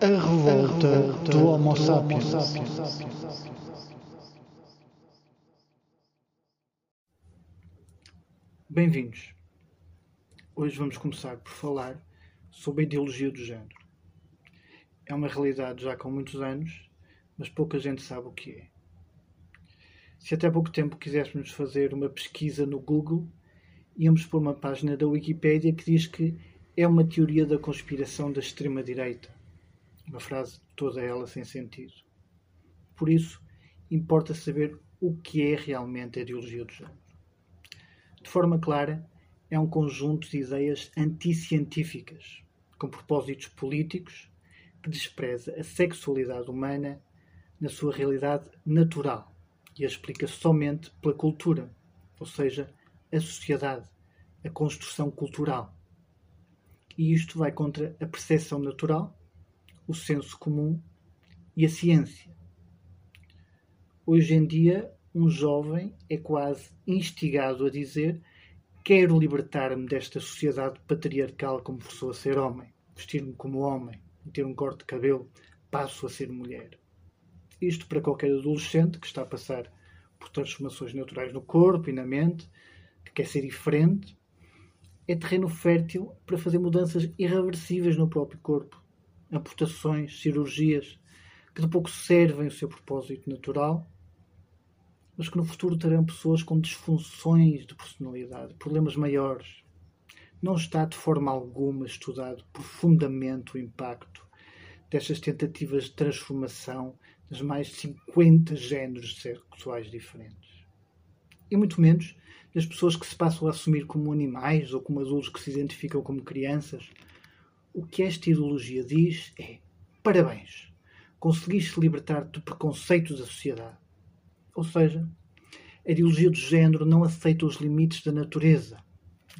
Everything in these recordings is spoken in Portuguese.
A revolta do Homo sapiens. Bem-vindos. Hoje vamos começar por falar sobre a ideologia do género. É uma realidade já com muitos anos, mas pouca gente sabe o que é. Se até há pouco tempo quiséssemos fazer uma pesquisa no Google, íamos por uma página da Wikipedia que diz que é uma teoria da conspiração da extrema-direita uma frase toda ela sem sentido. Por isso, importa saber o que é realmente a ideologia do género. De forma clara, é um conjunto de ideias anticientíficas, com propósitos políticos, que despreza a sexualidade humana na sua realidade natural e a explica somente pela cultura, ou seja, a sociedade, a construção cultural. E isto vai contra a percepção natural o senso comum e a ciência. Hoje em dia, um jovem é quase instigado a dizer: Quero libertar-me desta sociedade patriarcal como forçou a ser homem, vestir-me como homem, ter um corte de cabelo, passo a ser mulher. Isto para qualquer adolescente que está a passar por transformações naturais no corpo e na mente, que quer ser diferente, é terreno fértil para fazer mudanças irreversíveis no próprio corpo amputações, cirurgias, que de pouco servem o seu propósito natural, mas que no futuro terão pessoas com disfunções de personalidade, problemas maiores. Não está de forma alguma estudado profundamente o impacto destas tentativas de transformação das mais de 50 géneros sexuais diferentes. E muito menos das pessoas que se passam a assumir como animais ou como adultos que se identificam como crianças o que esta ideologia diz é: parabéns, conseguiste libertar-te do preconceito da sociedade. Ou seja, a ideologia do género não aceita os limites da natureza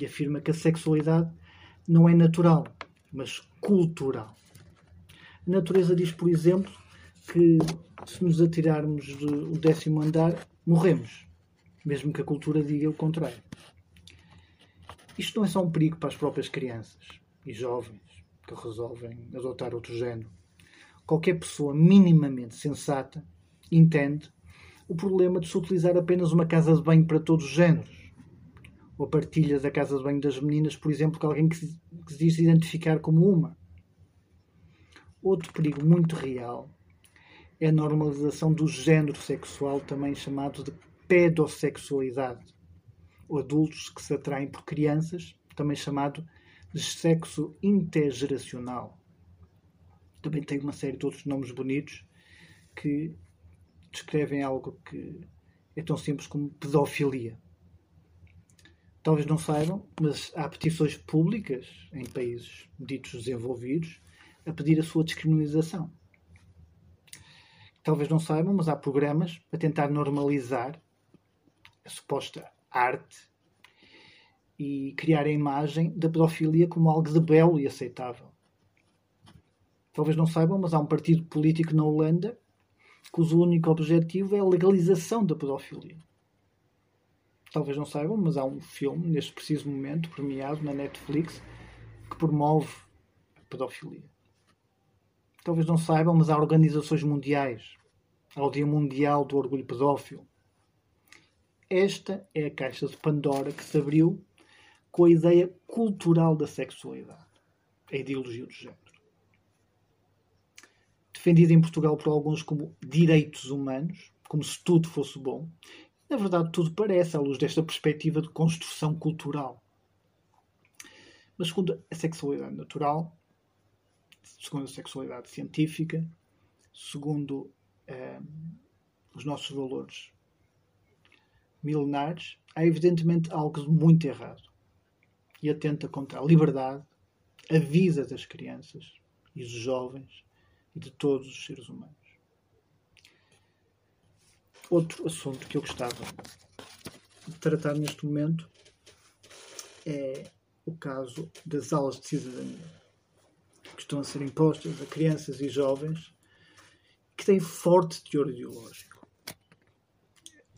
e afirma que a sexualidade não é natural, mas cultural. A natureza diz, por exemplo, que se nos atirarmos do décimo andar, morremos, mesmo que a cultura diga o contrário. Isto não é só um perigo para as próprias crianças e jovens, que resolvem adotar outro género. Qualquer pessoa minimamente sensata entende o problema de se utilizar apenas uma casa de banho para todos os géneros. Ou a partilha da casa de banho das meninas, por exemplo, com alguém que se, diz identificar como uma. Outro perigo muito real é a normalização do género sexual, também chamado de pedossexualidade, ou adultos que se atraem por crianças, também chamado de sexo intergeracional. Também tem uma série de outros nomes bonitos que descrevem algo que é tão simples como pedofilia. Talvez não saibam, mas há petições públicas em países ditos desenvolvidos a pedir a sua descriminalização. Talvez não saibam, mas há programas a tentar normalizar a suposta arte e criar a imagem da pedofilia como algo de belo e aceitável. Talvez não saibam, mas há um partido político na Holanda cujo único objetivo é a legalização da pedofilia. Talvez não saibam, mas há um filme, neste preciso momento, premiado na Netflix, que promove a pedofilia. Talvez não saibam, mas há organizações mundiais. Há o Dia Mundial do Orgulho Pedófilo. Esta é a caixa de Pandora que se abriu com a ideia cultural da sexualidade, a ideologia do género. Defendida em Portugal por alguns como direitos humanos, como se tudo fosse bom, na verdade tudo parece à luz desta perspectiva de construção cultural. Mas segundo a sexualidade natural, segundo a sexualidade científica, segundo eh, os nossos valores milenares, há evidentemente algo muito errado e atenta contra a liberdade, a vida das crianças e dos jovens e de todos os seres humanos. Outro assunto que eu gostava de tratar neste momento é o caso das aulas de cidadania que estão a ser impostas a crianças e jovens que têm forte teor ideológico,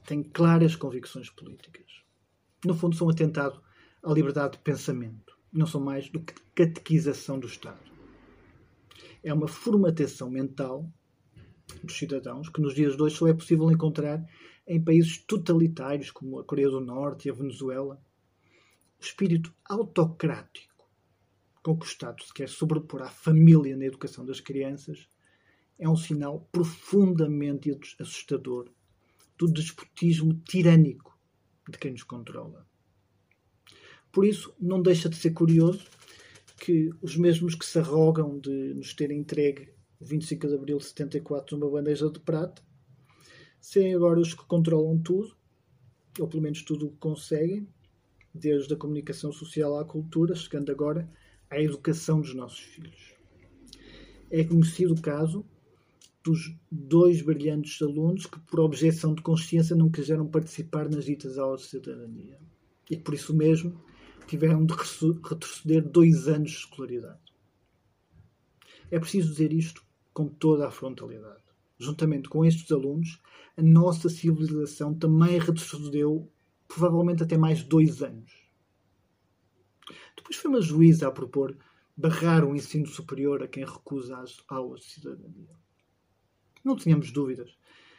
têm claras convicções políticas. No fundo, são um atentado à liberdade de pensamento. Não são mais do que catequização do Estado. É uma formatação mental dos cidadãos que nos dias de hoje só é possível encontrar em países totalitários como a Coreia do Norte e a Venezuela. O espírito autocrático com que o Estado se quer sobrepor à família na educação das crianças é um sinal profundamente assustador do despotismo tirânico de quem nos controla. Por isso, não deixa de ser curioso que os mesmos que se arrogam de nos terem entregue o 25 de abril de 74 numa bandeja de prata, serem agora os que controlam tudo, ou pelo menos tudo o que conseguem, desde a comunicação social à cultura, chegando agora à educação dos nossos filhos. É conhecido o caso dos dois brilhantes alunos que, por objeção de consciência, não quiseram participar nas ditas aulas de cidadania. E por isso mesmo tiveram de retroceder dois anos de escolaridade. É preciso dizer isto com toda a frontalidade. Juntamente com estes alunos, a nossa civilização também retrocedeu provavelmente até mais dois anos. Depois foi uma juíza a propor barrar o ensino superior a quem recusa as aulas de cidadania. Não tínhamos dúvidas.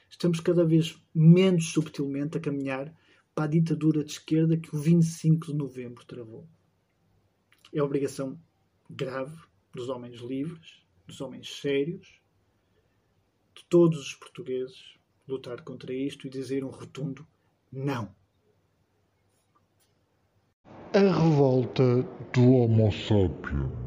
Estamos cada vez menos subtilmente a caminhar para a ditadura de esquerda que o 25 de novembro travou. É obrigação grave dos homens livres, dos homens sérios, de todos os portugueses, lutar contra isto e dizer um rotundo não. A revolta do Homo sapiens.